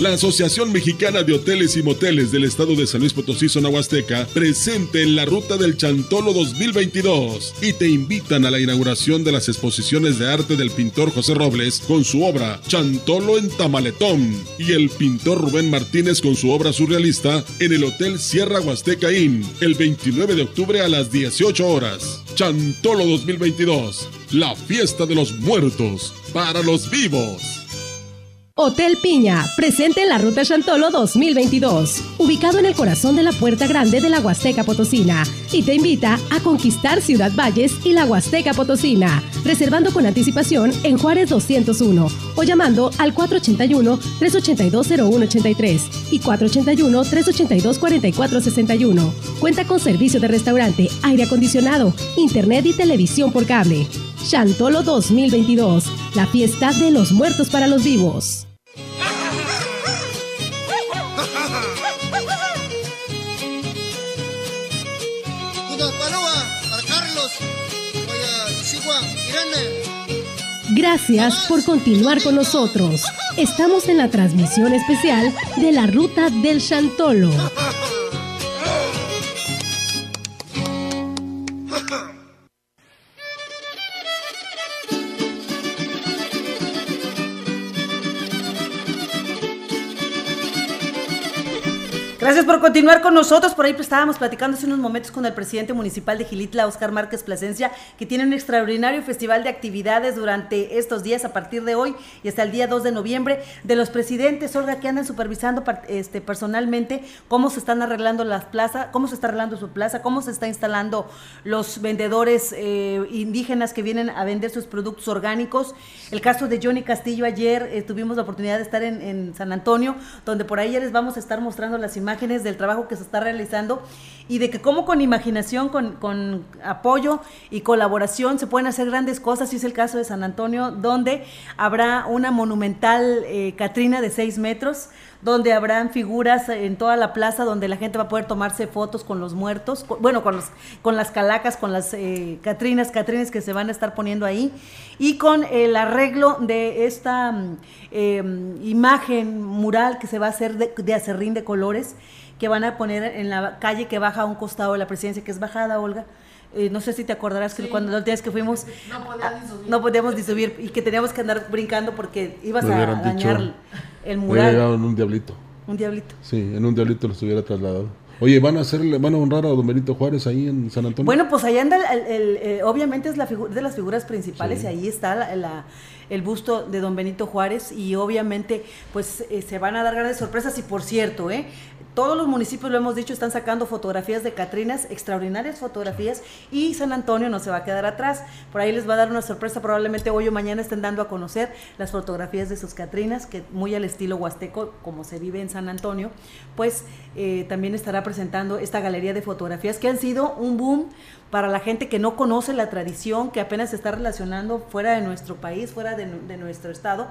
La Asociación Mexicana de Hoteles y Moteles del Estado de San Luis Potosí, zona Huasteca, presente en la Ruta del Chantolo 2022 y te invitan a la inauguración de las exposiciones de arte del pintor José Robles con su obra Chantolo en Tamaletón y el pintor Rubén Martínez con su obra surrealista en el Hotel Sierra Huasteca Inn el 29 de octubre a las 18 horas. Chantolo 2022, la fiesta de los muertos para los vivos. Hotel Piña, presente en la Ruta Chantolo 2022, ubicado en el corazón de la Puerta Grande de la Huasteca Potosina, y te invita a conquistar Ciudad Valles y la Huasteca Potosina, reservando con anticipación en Juárez 201 o llamando al 481-382-0183 y 481-382-4461. Cuenta con servicio de restaurante, aire acondicionado, internet y televisión por cable. Chantolo 2022, la fiesta de los muertos para los vivos. Gracias por continuar con nosotros. Estamos en la transmisión especial de la Ruta del Chantolo. Por continuar con nosotros. Por ahí estábamos platicando hace unos momentos con el presidente municipal de Gilitla, Oscar Márquez Plasencia, que tiene un extraordinario festival de actividades durante estos días, a partir de hoy y hasta el día 2 de noviembre, de los presidentes, Olga, que andan supervisando este, personalmente cómo se están arreglando las plazas, cómo se está arreglando su plaza, cómo se está instalando los vendedores eh, indígenas que vienen a vender sus productos orgánicos. El caso de Johnny Castillo, ayer eh, tuvimos la oportunidad de estar en, en San Antonio, donde por ahí ya les vamos a estar mostrando las imágenes del trabajo que se está realizando y de que como con imaginación, con, apoyo y colaboración se pueden hacer grandes cosas, y es el caso de San Antonio, donde habrá una monumental eh, Catrina de 6 metros, donde habrán figuras en toda la plaza donde la gente va a poder tomarse fotos con los muertos, bueno, con, los, con las calacas, con las eh, Catrinas, Catrines que se van a estar poniendo ahí, y con el arreglo de esta mm, em, imagen mural que se va a hacer de, de acerrín de colores que van a poner en la calle que baja a un costado de la presidencia, que es bajada, Olga. Eh, no sé si te acordarás que cuando los días que fuimos no, podíamos ni subir y que teníamos que andar brincando porque ibas a dañar el mural. en un diablito. Un diablito. Sí, en un diablito lo estuviera trasladado. Oye, ¿van a hacerle, van a honrar a don Benito Juárez ahí en San Antonio? Bueno, pues ahí anda, el, eh, obviamente es la de las figuras principales y ahí está la, el busto de don Benito Juárez y obviamente pues eh, se van a dar grandes sorpresas y por cierto, ¿eh? Todos los municipios, lo hemos dicho, están sacando fotografías de Catrinas, extraordinarias fotografías, y San Antonio no se va a quedar atrás. Por ahí les va a dar una sorpresa, probablemente hoy o mañana estén dando a conocer las fotografías de sus Catrinas, que muy al estilo huasteco, como se vive en San Antonio, pues eh, también estará presentando esta galería de fotografías que han sido un boom para la gente que no conoce la tradición, que apenas se está relacionando fuera de nuestro país, fuera de, de nuestro estado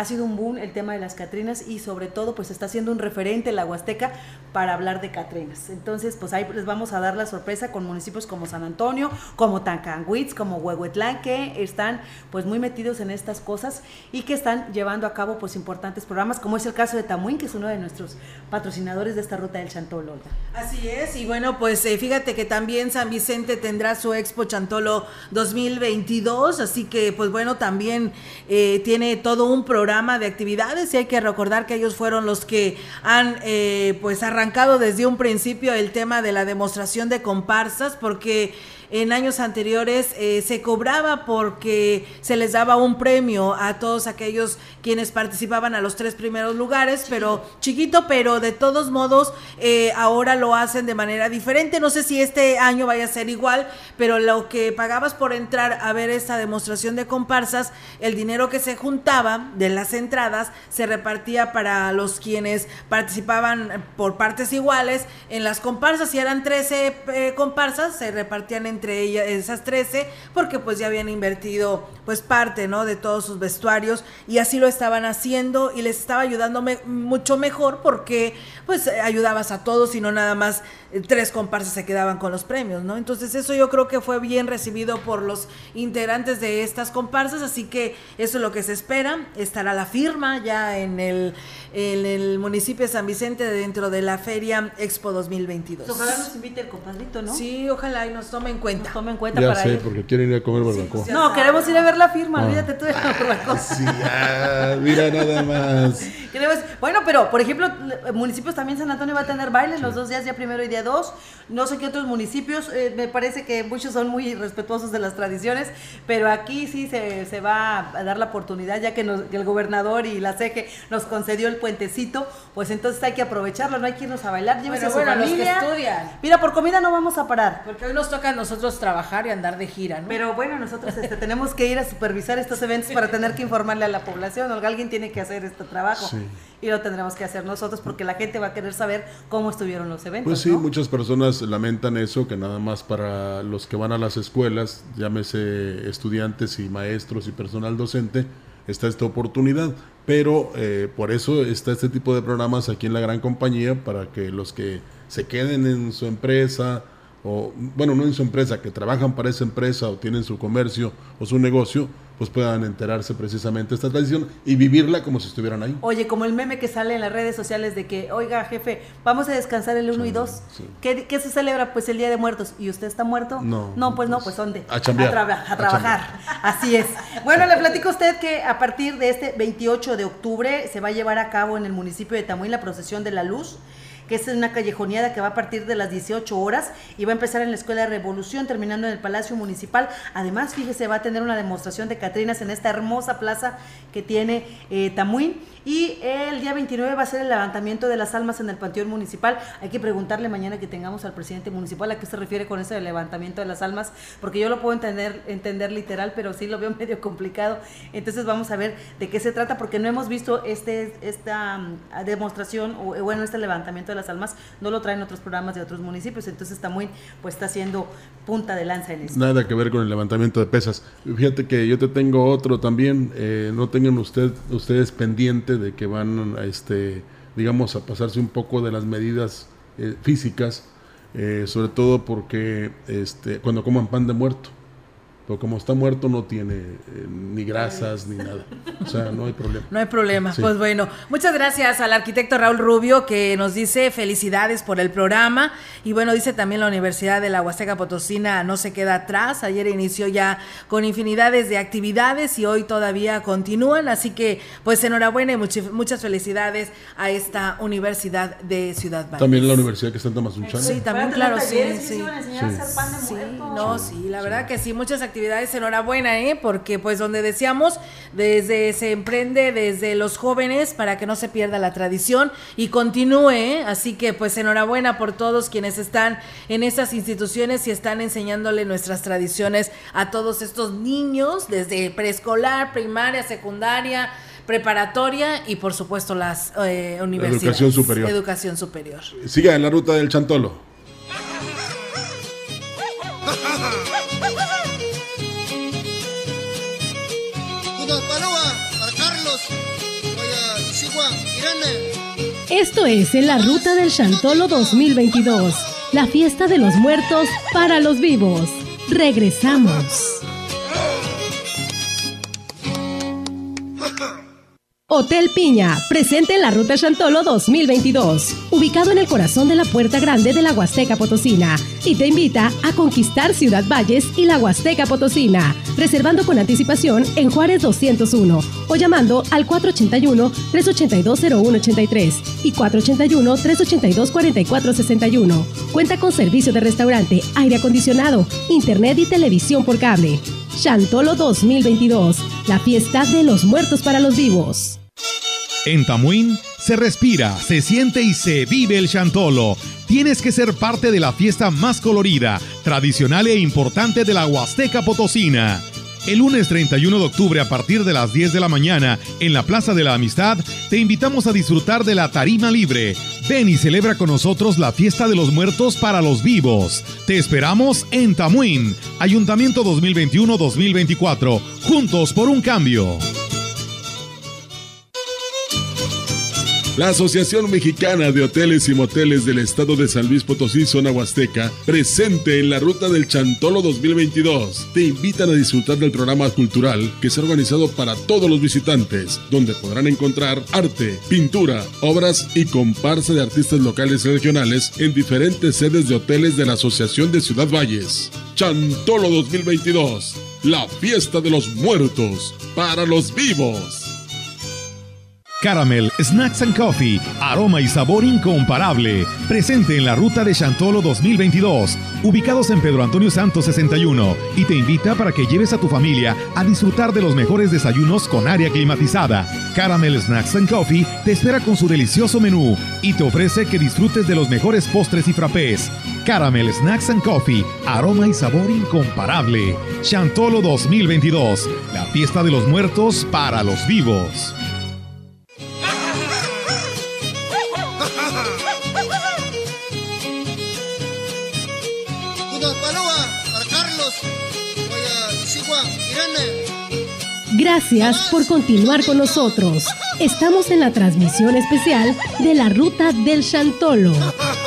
ha sido un boom el tema de las Catrinas y sobre todo pues está siendo un referente la Huasteca para hablar de Catrinas. Entonces pues ahí les vamos a dar la sorpresa con municipios como San Antonio, como Tancanwitz, como Huehuetlán que están pues muy metidos en estas cosas y que están llevando a cabo pues importantes programas como es el caso de Tamuín que es uno de nuestros patrocinadores de esta ruta del Chantolo. Así es y bueno pues eh, fíjate que también San Vicente tendrá su Expo Chantolo 2022 así que pues bueno también eh, tiene todo un programa de actividades y hay que recordar que ellos fueron los que han eh, pues arrancado desde un principio el tema de la demostración de comparsas porque en años anteriores eh, se cobraba porque se les daba un premio a todos aquellos quienes participaban a los tres primeros lugares, pero chiquito, pero de todos modos eh, ahora lo hacen de manera diferente. No sé si este año vaya a ser igual, pero lo que pagabas por entrar a ver esta demostración de comparsas, el dinero que se juntaba de las entradas se repartía para los quienes participaban por partes iguales en las comparsas. Si eran 13 eh, comparsas, se repartían en entre ellas, esas 13, porque pues ya habían invertido pues parte, ¿no? De todos sus vestuarios y así lo estaban haciendo y les estaba ayudando mucho mejor porque pues ayudabas a todos y no nada más tres comparsas se quedaban con los premios, ¿no? Entonces eso yo creo que fue bien recibido por los integrantes de estas comparsas, así que eso es lo que se espera. Estará la firma ya en el, en el municipio de San Vicente dentro de la Feria Expo 2022. Ojalá nos invite el compadrito, ¿no? Sí, ojalá y nos tome en cuenta. Nos tome en cuenta ya sé, porque quieren ir a comer barbacoa. no, queremos ir a ver la firma, ah. olvídate tú de la barbacoa. [laughs] Sí, mira nada más. [laughs] bueno, pero por ejemplo, municipios también San Antonio va a tener baile los dos días, día primero y día dos. No sé qué otros municipios, eh, me parece que muchos son muy respetuosos de las tradiciones, pero aquí sí se, se va a dar la oportunidad, ya que, el gobernador y la CEGE nos concedió el puentecito, pues entonces hay que aprovecharlo, no hay que irnos a bailar, llévese a su familia. estudian. Mira, por comida no vamos a parar. Porque hoy nos toca a nosotros trabajar y andar de gira, ¿no? Pero bueno, nosotros este, tenemos que ir a supervisar estos eventos para tener que informarle a la población, o alguien tiene que hacer este trabajo. Y lo tendremos que hacer nosotros porque la gente va a querer saber cómo estuvieron los eventos. Pues sí, muchas personas lamentan eso, que nada más para los que van a las escuelas, llámese estudiantes y maestros y personal docente, está esta oportunidad. Pero eh, por eso está este tipo de programas aquí en la gran compañía, para que los que se queden en su empresa, o bueno, no en su empresa, que trabajan para esa empresa o tienen su comercio o su negocio, pues puedan enterarse precisamente de esta tradición y vivirla como si estuvieran ahí. Oye, como el meme que sale en las redes sociales de que, oiga, jefe, vamos a descansar el 1 y 2. ¿Qué, se celebra? Pues el Día de Muertos. ¿Y usted está muerto? No. No, pues no, pues ¿dónde? A, chambear, a, trabajar. Así es. Bueno, le platico a usted que a partir de este 28 de octubre se va a llevar a cabo en el municipio de Tamuín la procesión de la luz que es una callejoneada que va a partir de las 18 horas y va a empezar en la Escuela de Revolución, terminando en el Palacio Municipal. Además, fíjese, va a tener una demostración de Catrinas en esta hermosa plaza que tiene eh. Y el día 29 va a ser el levantamiento de las almas en el Panteón Municipal. Hay que preguntarle mañana que tengamos al presidente municipal a qué se refiere con ese levantamiento de las almas, porque yo lo puedo entender, literal, pero sí lo veo [laughs] medio complicado. Entonces vamos a ver de qué se trata, porque no hemos visto este, esta mm, demostración o bueno, este levantamiento de las almas, no lo traen otros programas de otros municipios. Entonces muy, pues está haciendo punta de lanza en eso. Nada que ver con el levantamiento de pesas. Fíjate que yo te tengo otro también, eh, no tengan usted, ustedes pendientes de que van a, este, digamos, a pasarse un poco de las medidas eh, físicas, eh, sobre todo porque este, cuando coman pan de muerto como está muerto no tiene eh, ni grasas ni nada. O sea, no hay problema. No hay problema. Pues bueno, muchas gracias al arquitecto Raúl Rubio que nos dice felicidades por el programa. Y bueno, dice también la Universidad de la Huasteca Potosina no se queda atrás. Ayer inició ya con infinidades de actividades y hoy todavía continúan. Así que pues enhorabuena y muchas felicidades a esta Universidad de Ciudad Valles. También la universidad que está en Tamazunchán. Sí, también, claro, sí. Sí, sí. No, sí, la verdad que sí, muchas actividades actividades, enhorabuena, ¿eh? Porque pues donde decíamos, desde se emprende desde los jóvenes para que no se pierda la tradición y continúe, ¿eh? Así que pues enhorabuena por todos quienes están en esas instituciones y están enseñándole nuestras tradiciones a todos estos niños, desde preescolar, primaria, secundaria, preparatoria y por supuesto las eh, universidades. Educación superior. Educación superior. Siga en la ruta del Chantolo. Esto es en la ruta del Chantolo 2022, la fiesta de los muertos para los vivos. Regresamos. Hotel Piña, presente en la Ruta Chantolo 2022, ubicado en el corazón de la Puerta Grande de la Huasteca Potosina, y te invita a conquistar Ciudad Valles y la Huasteca Potosina, reservando con anticipación en Juárez 201 o llamando al 481-382-0183 y 481-382-4461. Cuenta con servicio de restaurante, aire acondicionado, internet y televisión por cable. Chantolo 2022, la fiesta de los muertos para los vivos. En Tamuín se respira, se siente y se vive el chantolo. Tienes que ser parte de la fiesta más colorida, tradicional e importante de la Huasteca Potosina. El lunes 31 de octubre a partir de las 10 de la mañana en la Plaza de la Amistad te invitamos a disfrutar de la tarima libre. Ven y celebra con nosotros la fiesta de los muertos para los vivos. Te esperamos en Tamuín, Ayuntamiento 2021-2024, juntos por un cambio. La Asociación Mexicana de Hoteles y Moteles del Estado de San Luis Potosí, zona Huasteca, presente en la Ruta del Chantolo 2022, te invitan a disfrutar del programa cultural que se ha organizado para todos los visitantes, donde podrán encontrar arte, pintura, obras y comparsa de artistas locales y regionales en diferentes sedes de hoteles de la Asociación de Ciudad Valles. Chantolo 2022, la fiesta de los muertos para los vivos. Caramel Snacks and Coffee, aroma y sabor incomparable. Presente en la ruta de Chantolo 2022, ubicados en Pedro Antonio Santos 61, y te invita para que lleves a tu familia a disfrutar de los mejores desayunos con área climatizada. Caramel Snacks and Coffee te espera con su delicioso menú y te ofrece que disfrutes de los mejores postres y frappés. Caramel Snacks and Coffee, aroma y sabor incomparable. Chantolo 2022, la fiesta de los muertos para los vivos. Gracias por continuar con nosotros. Estamos en la transmisión especial de la Ruta del Chantolo. [laughs]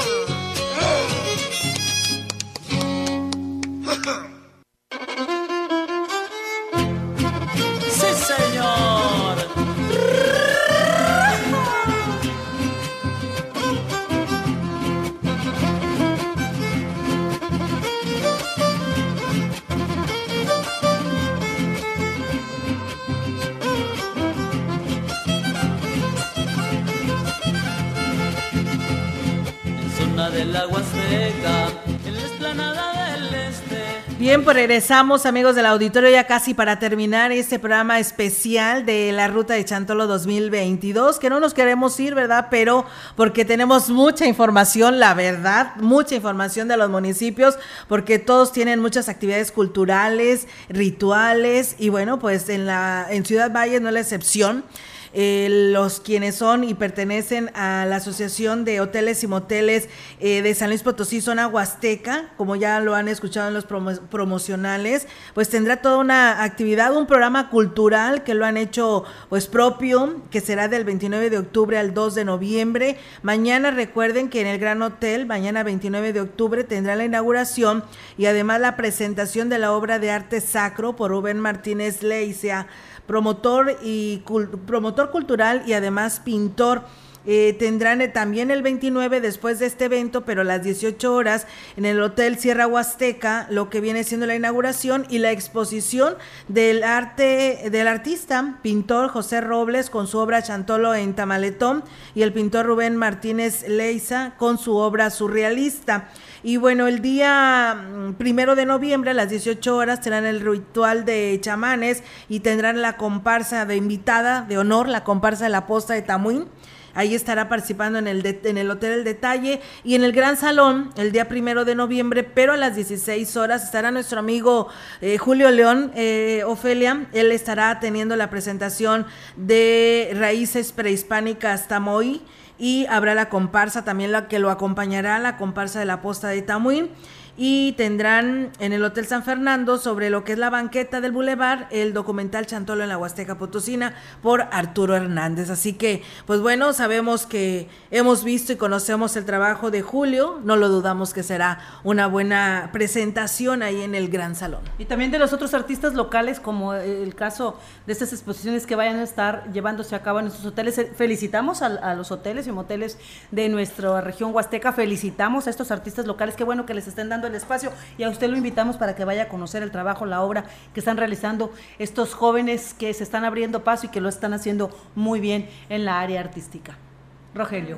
regresamos amigos del auditorio ya casi para terminar este programa especial de la Ruta de Chantolo 2022, que no nos queremos ir, ¿verdad? Pero porque tenemos mucha información, la verdad, mucha información de los municipios, porque todos tienen muchas actividades culturales, rituales y bueno, pues en la en Ciudad Valle no es la excepción. Eh, los quienes son y pertenecen a la Asociación de Hoteles y Moteles eh, de San Luis Potosí, zona Huasteca, como ya lo han escuchado en los promocionales, pues tendrá toda una actividad, un programa cultural que lo han hecho pues propio, que será del 29 de octubre al 2 de noviembre. Mañana recuerden que en el Gran Hotel, mañana 29 de octubre, tendrá la inauguración y además la presentación de la obra de arte sacro por Rubén Martínez Leicia promotor y promotor cultural y además pintor eh, tendrán eh, también el 29 después de este evento, pero a las 18 horas en el Hotel Sierra Huasteca, lo que viene siendo la inauguración y la exposición del arte del artista, pintor José Robles con su obra Chantolo en Tamaletón y el pintor Rubén Martínez Leiza con su obra surrealista. Y bueno, el día mm, primero de noviembre a las 18 horas tendrán el ritual de chamanes y tendrán la comparsa de invitada de honor, la comparsa de la posta de Tamuín. Ahí estará participando en el, en el Hotel El Detalle y en el Gran Salón el día primero de noviembre, pero a las 16 horas estará nuestro amigo eh, Julio León, eh, Ofelia. Él estará teniendo la presentación de Raíces Prehispánicas Tamoy y habrá la comparsa también la que lo acompañará, la comparsa de la posta de Tamuín y tendrán en el Hotel San Fernando sobre lo que es la banqueta del Boulevard el documental Chantolo en la Huasteca Potosina por Arturo Hernández. Así que, pues bueno, sabemos que hemos visto y conocemos el trabajo de Julio, no lo dudamos que será una buena presentación ahí en el Gran Salón. Y también de los otros artistas locales, como el caso de estas exposiciones que vayan a estar llevándose a cabo en nuestros hoteles. Felicitamos a, a los hoteles y moteles de nuestra región Huasteca, felicitamos a estos artistas locales, qué bueno que les estén dando el espacio y a usted lo invitamos para que vaya a conocer el trabajo, la obra que están realizando estos jóvenes que se están abriendo paso y que lo están haciendo muy bien en la área artística. Rogelio.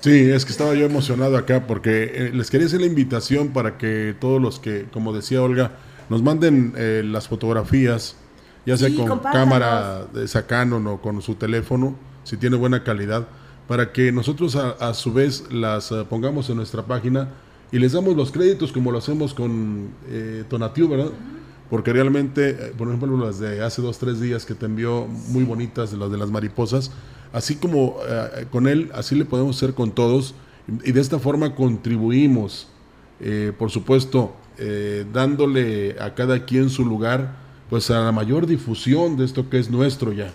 Sí, es que estaba yo emocionado acá porque eh, les quería hacer la invitación para que todos los que, como decía Olga, nos manden eh, las fotografías, ya sea con cámara de Canon o con su teléfono, si tiene buena calidad, para que nosotros a, su vez las eh, pongamos en nuestra página y les damos los créditos como lo hacemos con eh, Tonatiu, ¿verdad? Porque realmente, eh, por ejemplo, las de hace dos, tres días que te envió muy bonitas, las de las mariposas, así como eh, con él, así le podemos hacer con todos y, de esta forma contribuimos, eh, por supuesto, dándole a cada quien su lugar, pues a la mayor difusión de esto que es nuestro ya,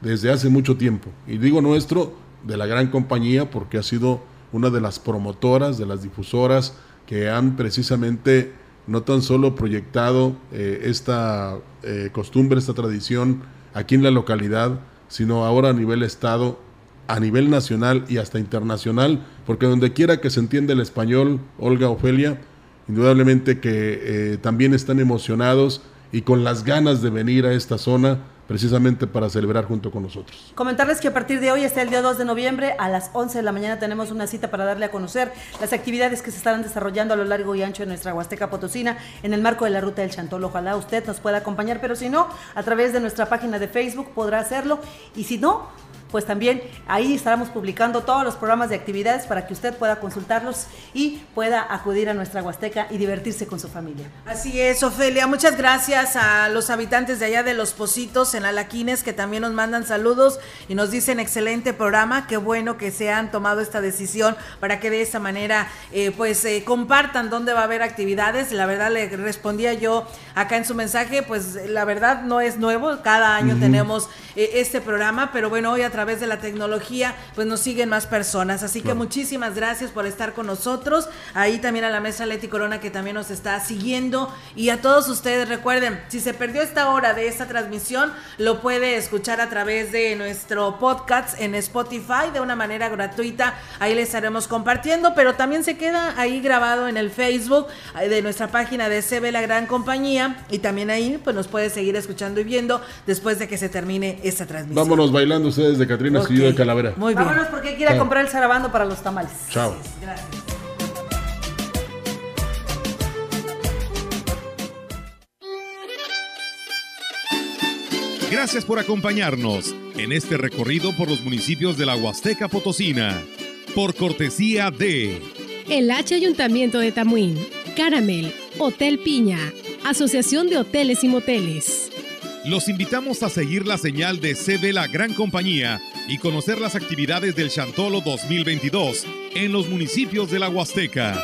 desde hace mucho tiempo. Y digo nuestro, de la gran compañía, porque ha sido una de las promotoras, de las difusoras que han precisamente no tan solo proyectado eh, esta eh, costumbre, esta tradición aquí en la localidad, sino ahora a nivel estado, a nivel nacional y hasta internacional, porque donde quiera que se entienda el español, Olga Ofelia, indudablemente que eh, también están emocionados y con las ganas de venir a esta zona precisamente para celebrar junto con nosotros. Comentarles que a partir de hoy, hasta el día 2 de noviembre, a las 11 de la mañana tenemos una cita para darle a conocer las actividades que se estarán desarrollando a lo largo y ancho de nuestra Huasteca Potosina en el marco de la Ruta del Chantol. Ojalá usted nos pueda acompañar, pero si no, a través de nuestra página de Facebook podrá hacerlo y si no, pues también ahí estaremos publicando todos los programas de actividades para que usted pueda consultarlos y pueda acudir a nuestra Huasteca y divertirse con su familia. Así es, Ofelia. Muchas gracias a los habitantes de allá de Los Positos en Alaquines que también nos mandan saludos y nos dicen excelente programa. Qué bueno que se han tomado esta decisión para que de esa manera eh, pues eh, compartan dónde va a haber actividades. La verdad le respondía yo acá en su mensaje, pues la verdad no es nuevo. Cada año tenemos eh, este programa, pero bueno, hoy a través de la tecnología, pues nos siguen más personas. Así que muchísimas gracias por estar con nosotros. Ahí también a la mesa Leti Corona que también nos está siguiendo. Y a todos ustedes, recuerden, si se perdió esta hora de esta transmisión, lo puede escuchar a través de nuestro podcast en Spotify de una manera gratuita. Ahí les estaremos compartiendo, pero también se queda ahí grabado en el Facebook eh, de nuestra página de CB La Gran Compañía. Y también ahí pues nos puede seguir escuchando y viendo después de que se termine esta transmisión. Vámonos bailando ustedes de Catrina okay. de Calavera. Muy bien. Vámonos porque quiera comprar el zarabando para los tamales. Chao. Gracias. Gracias por acompañarnos en este recorrido por los municipios de la Huasteca Potosina. Por cortesía de el H Ayuntamiento de Tamuín, Caramel, Hotel Piña, Asociación de Hoteles y Moteles. Los invitamos a seguir la señal de CB La Gran Compañía y conocer las actividades del Chantolo 2022 en los municipios de la Huasteca.